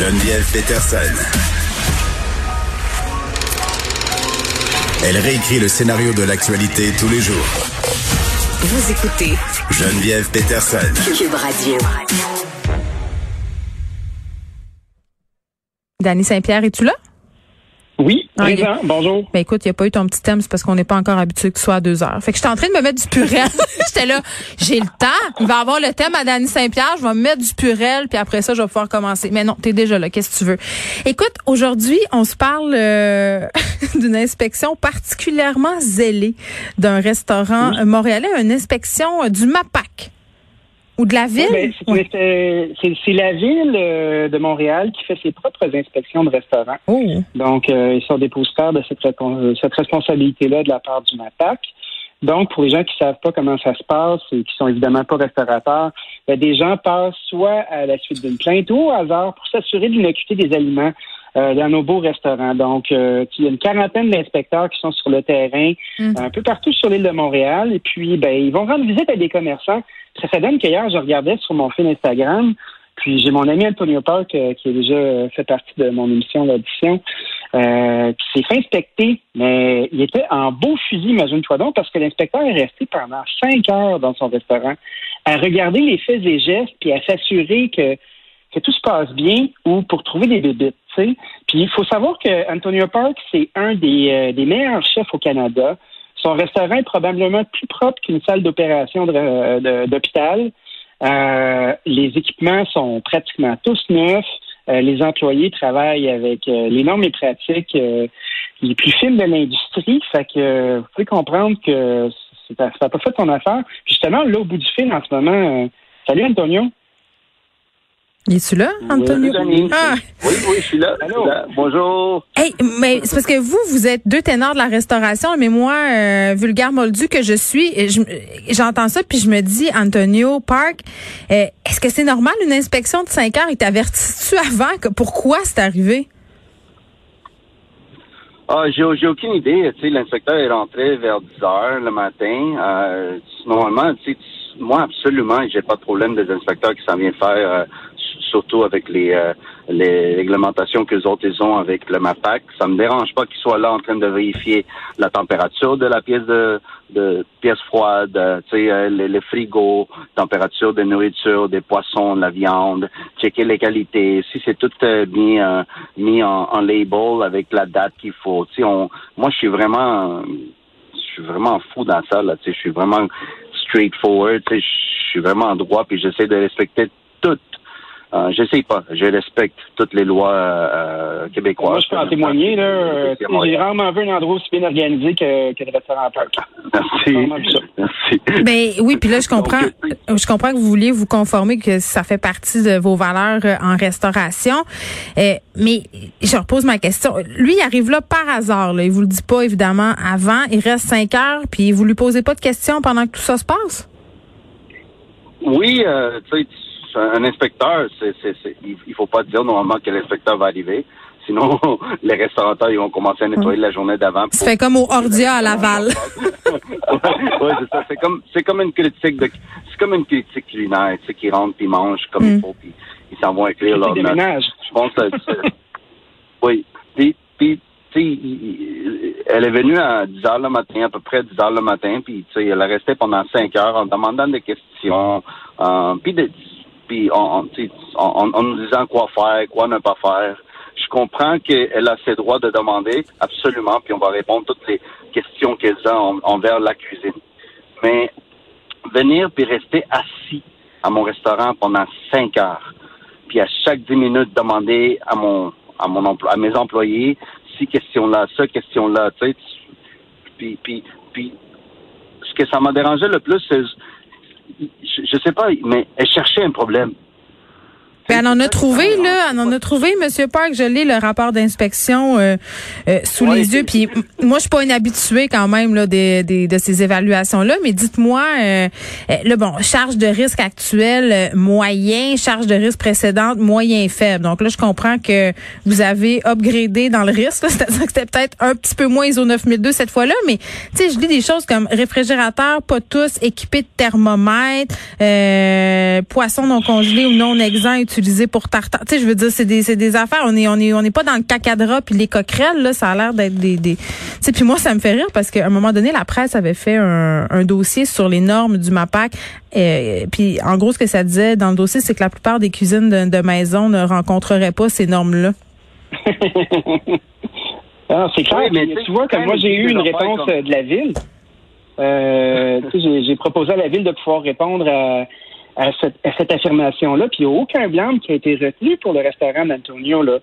Geneviève Peterson. Elle réécrit le scénario de l'actualité tous les jours. Vous écoutez Geneviève Peterson. Cube Radio. Danny Saint-Pierre, es-tu là? Ah. Bonjour. Ben écoute, il n'y a pas eu ton petit thème, c'est parce qu'on n'est pas encore habitué que ce soit à deux heures. Fait que j'étais en train de me mettre du purel. J'étais là, j'ai le temps. Il va avoir le thème à Danny Saint-Pierre, je vais me mettre du purel, puis après ça, je vais pouvoir commencer. Mais non, t'es déjà là, qu'est-ce que tu veux? Écoute, aujourd'hui, on se parle euh, d'une inspection particulièrement zélée d'un restaurant montréalais, une inspection euh, du MAPAC. Ou de la ville? C'est, Oui. la ville euh, de Montréal qui fait ses propres inspections de restaurants. Oh. Donc, euh, ils sont dépositaires de cette, répon- cette responsabilité-là de la part du MAPAC. Donc, pour les gens qui savent pas comment ça se passe et qui sont évidemment pas restaurateurs, ben, des gens passent soit à la suite d'une plainte ou au hasard pour s'assurer de l'innocuité des aliments euh, dans nos beaux restaurants. Donc, euh, il y a une quarantaine d'inspecteurs qui sont sur le terrain Mm. un peu partout sur l'île de Montréal. Et puis, ben, ils vont rendre visite à des commerçants. Ça donne qu'hier, je regardais sur mon fil Instagram, puis j'ai mon ami Antonio Park euh, qui a déjà euh, fait partie de mon émission l'audition, euh, qui s'est fait inspecter, mais il était en beau fusil, imagine-toi donc, parce que l'inspecteur est resté pendant cinq heures dans son restaurant à regarder les faits et gestes, puis à s'assurer que que tout se passe bien ou pour trouver des bébites. Puis il faut savoir que Antonio Park, c'est un des, des meilleurs chefs au Canada. Son restaurant est probablement plus propre qu'une salle d'opération d'hôpital. Euh, les équipements sont pratiquement tous neufs. Euh, les employés travaillent avec euh, les normes et pratiques euh, les plus fines de l'industrie. Fait que vous pouvez comprendre que ça n'a pas fait son affaire. Justement, là, au bout du fil en ce moment, euh, salut Antonio. Es-tu là, Antonio? Ah. Oui, oui, je suis là. je suis Allô? là. Bonjour. Hey, mais c'est parce que vous, vous êtes deux ténors de la restauration, mais moi, euh, vulgaire moldu que je suis, et je- j'entends ça puis je me dis, Antonio Park, euh, est-ce que c'est normal une inspection de 5 heures? Il t'avertis-tu avant que pourquoi c'est arrivé? Ah, j'ai, aucune idée. Tu sais, l'inspecteur est rentré vers 10 heures le matin. Euh, normalement, tu sais, moi, absolument, j'ai pas de problème des inspecteurs qui s'en viennent faire, euh, surtout avec les, euh, les réglementations que les autres ils ont avec le MAPAC. Ça me dérange pas qu'ils soient là en train de vérifier la température de la pièce de, pièce froide, euh, sais, euh, le, le frigo, température de nourriture, des poissons, de la viande, checker les qualités. Si c'est tout euh, euh, mis en, label avec la date qu'il faut. Moi, je suis vraiment, je suis vraiment fou dans ça. Je suis vraiment straightforward. Je suis vraiment droit puis j'essaie de respecter toutes. Euh, j'essaie pas. Je respecte toutes les lois euh, québécoises. Moi, je peux en témoigner. Là, Euh, sais, j'ai rarement vu un endroit aussi bien organisé que, que le restaurant Park. Merci. Vu ça. Merci. Ben oui, puis là je comprends, Donc, euh, je comprends que vous vouliez vous conformer que ça fait partie de vos valeurs euh, en restauration. Euh, mais je repose ma question. Lui, il arrive là par hasard. Là. Il vous le dit pas évidemment avant. Il reste cinq heures, puis vous lui posez pas de questions pendant que tout ça se passe? Oui, euh, tu sais, un inspecteur, c'est, c'est, c'est- il, faut pas dire normalement que l'inspecteur va arriver. Sinon, les restaurateurs, ils vont commencer à nettoyer la journée d'avant. Ça fait comme au Ordia à Laval. ouais, c'est ça. C'est comme, c'est comme une critique de, c'est comme une critique culinaire, tu sais, qui rentre puis mange comme Mm. il faut puis ils s'en vont écrire leur des note. ménages. Je pense que c'est- oui. Puis, puis, tu sais, elle est venue à 10 heures le matin, à peu près 10 heures le matin, puis tu sais, elle a resté pendant 5 heures en demandant des questions, euh, puis de- puis en, nous disant quoi faire, quoi ne pas faire. Je comprends qu'elle a ses droits de demander, absolument, puis on va répondre toutes les questions qu'elle a en- envers la cuisine. Mais venir puis rester assis à mon restaurant pendant 5 heures, puis à chaque 10 minutes demander à mon à mon emploi, à mes employés si question là, ce question là, tu sais, puis puis puis ce que ça m'a dérangé le plus, c'est je, je sais pas, mais elle cherchait un problème. Ben, elle en a trouvé, là. Elle en a trouvé, Monsieur Park. Je l'ai, le rapport d'inspection euh, euh, sous Ouais, les yeux. Puis moi, je suis pas une habituée quand même là, des, des- de ces évaluations-là. Mais dites-moi, euh, euh, là, bon, charge de risque actuelle, euh, moyen, charge de risque précédente, moyen faible. Donc là, je comprends que vous avez upgradé dans le risque. là. C'est-à-dire que c'était peut-être un petit peu moins ISO 9002 cette fois-là. Mais, tu sais, je lis des choses comme réfrigérateur, pas tous, équipé de thermomètre, euh, poisson non congelé ou non exempt utilisé pour tartare. Tu sais, je veux dire, c'est des, c'est des affaires. On est, on est, on n'est pas dans le cacadra puis les coquerelles, là. Ça a l'air d'être des, des. Tu sais, puis moi, ça me fait rire parce qu'à un moment donné, la presse avait fait un, un dossier sur les normes du MAPAC. Et, puis, en gros, ce que ça disait dans le dossier, c'est que la plupart des cuisines de, de maison ne rencontreraient pas ces normes-là. Ah, c'est clair, mais tu vois, comme moi, j'ai eu une réponse euh, de la ville. Euh, j'ai proposé à la ville de pouvoir répondre à, cette, affirmation-là, puis il n'y a aucun blâme qui a été retenu pour le restaurant d'Antonio. Là.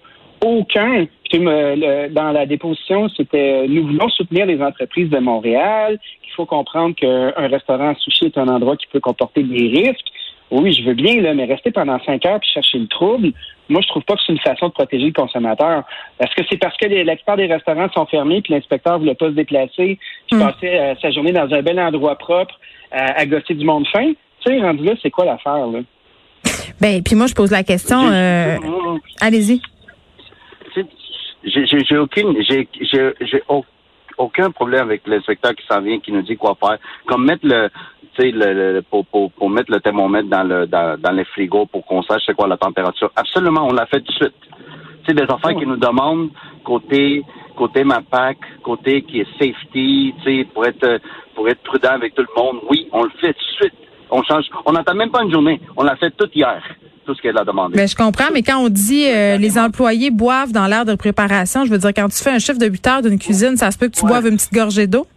Aucun. dans la déposition, c'était nous voulons soutenir les entreprises de Montréal, qu'il faut comprendre qu'un restaurant sushi est un endroit qui peut comporter des risques. Oui, je veux bien, là, mais rester pendant cinq heures puis chercher le trouble, moi, je trouve pas que c'est une façon de protéger le consommateur. Est-ce que c'est parce que les, la plupart des restaurants sont fermés puis l'inspecteur voulait pas se déplacer puis hmm. passer euh, sa journée dans un bel endroit propre à, gosser du monde fin? Tu sais, rendu là, c'est quoi l'affaire, là? Ben, puis moi, je pose la question. Euh, allez-y. J'ai aucune, j'ai aucun problème avec l'inspecteur qui s'en vient, qui nous dit quoi faire. Comme mettre le, le, pour, pour, pour, mettre le thermomètre dans le dans, dans les frigos pour qu'on sache c'est quoi la température. Absolument, on l'a fait tout de suite. Tu sais, des affaires qui nous demandent côté côté MAPAC, côté qui est safety, tu sais, pour être pour être prudent avec tout le monde. Oui, on le fait tout de suite. On change. On n'attend même pas une journée. On l'a fait tout hier. Tout ce qu'elle a demandé. Mais ben, je comprends, mais quand on dit euh, les employés boivent dans l'air de préparation, je veux dire, quand tu fais un chiffre de 8 heures d'une cuisine, ça se peut que tu boives une petite gorgée d'eau?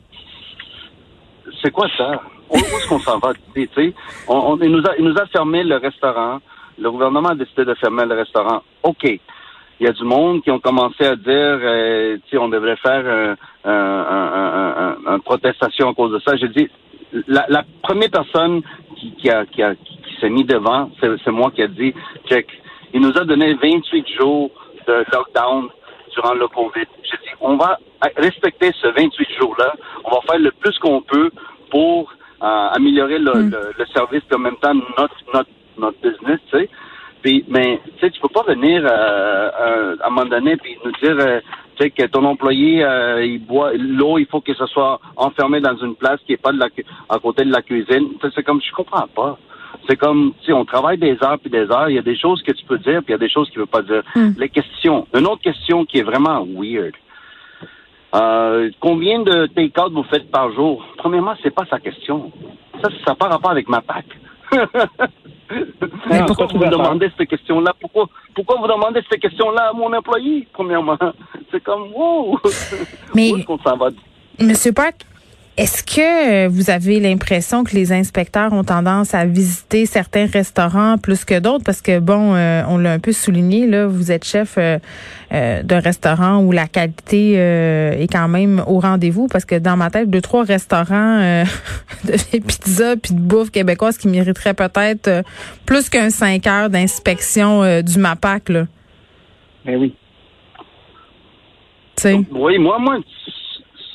C'est quoi ça? où est-ce qu'on s'en va? Tu sais, on, il, nous a, il nous a fermé le restaurant. Le gouvernement a décidé de fermer le restaurant. OK. Il y a du monde qui ont commencé à dire, euh, on devrait faire un, un, un, une protestation à cause de ça. J'ai dit, la, la, première personne qui, qui, a, qui, a, qui s'est mis devant, c'est moi qui a dit, check, il nous a donné 28 jours de lockdown durant le COVID. J'ai dit, on va respecter ce 28 jours-là. On va faire le plus qu'on peut pour améliorer le, mm. le, le, service et en même temps notre notre notre business, tu sais. Puis, mais tu sais, tu peux pas venir euh, à un moment donné puis nous dire euh, sais que ton employé euh, il boit l'eau, il faut que ce soit enfermé dans une place qui est pas de la à côté de la cuisine. C'est comme je comprends pas. C'est comme si on travaille des heures puis des heures, il y a des choses que tu peux dire puis il y a des choses qu'il ne veut pas dire. Mm. Les questions. Une autre question qui est vraiment weird. Euh, combien de take-out vous faites par jour? Premièrement, c'est pas sa question. Ça, ça n'a pas rapport avec ma PAC. Mais pourquoi vous demandez cette question-là? Pourquoi, pourquoi vous demandez cette question-là à mon employé, premièrement? C'est comme, wow! Mais, Monsieur Park, est-ce que vous avez l'impression que les inspecteurs ont tendance à visiter certains restaurants plus que d'autres? Parce que, bon, euh, on l'a un peu souligné, là, vous êtes chef euh, euh, d'un restaurant où la qualité est quand même au rendez-vous. Parce que dans ma tête, deux, trois restaurants de pizza puis de bouffe québécoise qui mériteraient peut-être plus qu'un cinq heures d'inspection du MAPAC, là. Ben oui. Oui, moi, moi,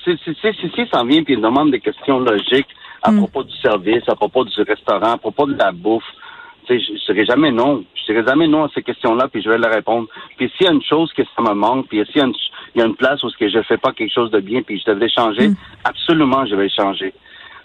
si, si, s'en vient puis il demande des questions logiques à mm. propos du service, à propos du restaurant, à propos de la bouffe, tu sais, je, ne serai jamais non. Je serai jamais non à ces questions-là, puis je vais leur répondre. Puis s'il y a une chose que ça me manque, puis s'il y a une, il y a une place où ce que je fais pas quelque chose de bien, puis je devrais changer, mm. absolument, je vais changer.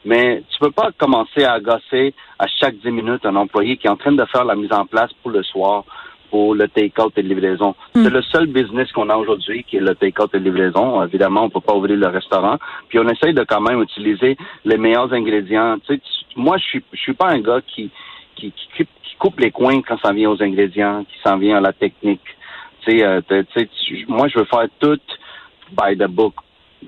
Mais tu peux pas commencer à agacer à chaque dix minutes un employé qui est en train de faire la mise en place pour le soir, pour le take-out et livraison. Hmm. C'est le seul business qu'on a aujourd'hui qui est le take-out et livraison. Évidemment, on peut pas ouvrir le restaurant. Puis on essaye de quand même utiliser les meilleurs ingrédients. Tu sais, moi, je suis, je suis pas un gars qui, qui, qui, coupe les coins quand ça vient aux ingrédients, qui s'en vient à la technique. Tu sais, euh, moi, je veux faire tout by the book.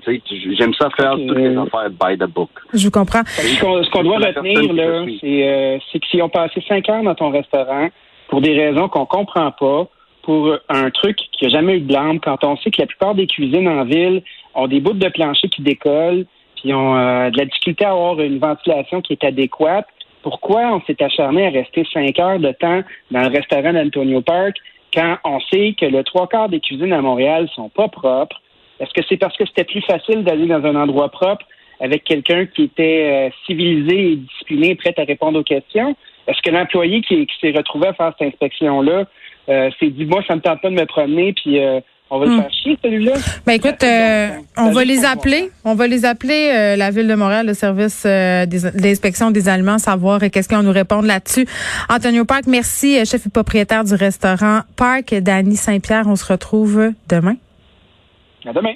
J'aime ça faire toutes les affaires by the book. Je comprends. Ce qu'on doit retenir, là, euh, c'est que si on passé cinq heures dans ton restaurant, pour des raisons qu'on comprend pas, pour un truc qui n'a jamais eu de blâme, quand on sait que la plupart des cuisines en ville ont des bouts de plancher qui décollent, puis ont euh, de la difficulté à avoir une ventilation qui est adéquate, pourquoi on s'est acharné à rester cinq heures de temps dans le restaurant d'Antonio Park quand on sait que le trois quarts des cuisines à Montréal sont pas propres? Est-ce que c'est parce que c'était plus facile d'aller dans un endroit propre avec quelqu'un qui était euh, civilisé et discipliné, prêt à répondre aux questions? Est-ce que l'employé qui, s'est retrouvé à faire cette inspection-là euh, s'est dit, moi, ça me tente pas de me promener, puis euh, On va le Hmm. faire chier, celui-là? Ben écoute, euh, on va les appeler. On va les appeler euh, la ville de Montréal, le service euh, des- de l'inspection des aliments, savoir euh, qu'est-ce qu'ils vont nous répondre là-dessus. Antonio Park, merci, euh, chef et propriétaire du restaurant Park. Dany Saint-Pierre, on se retrouve demain. À demain.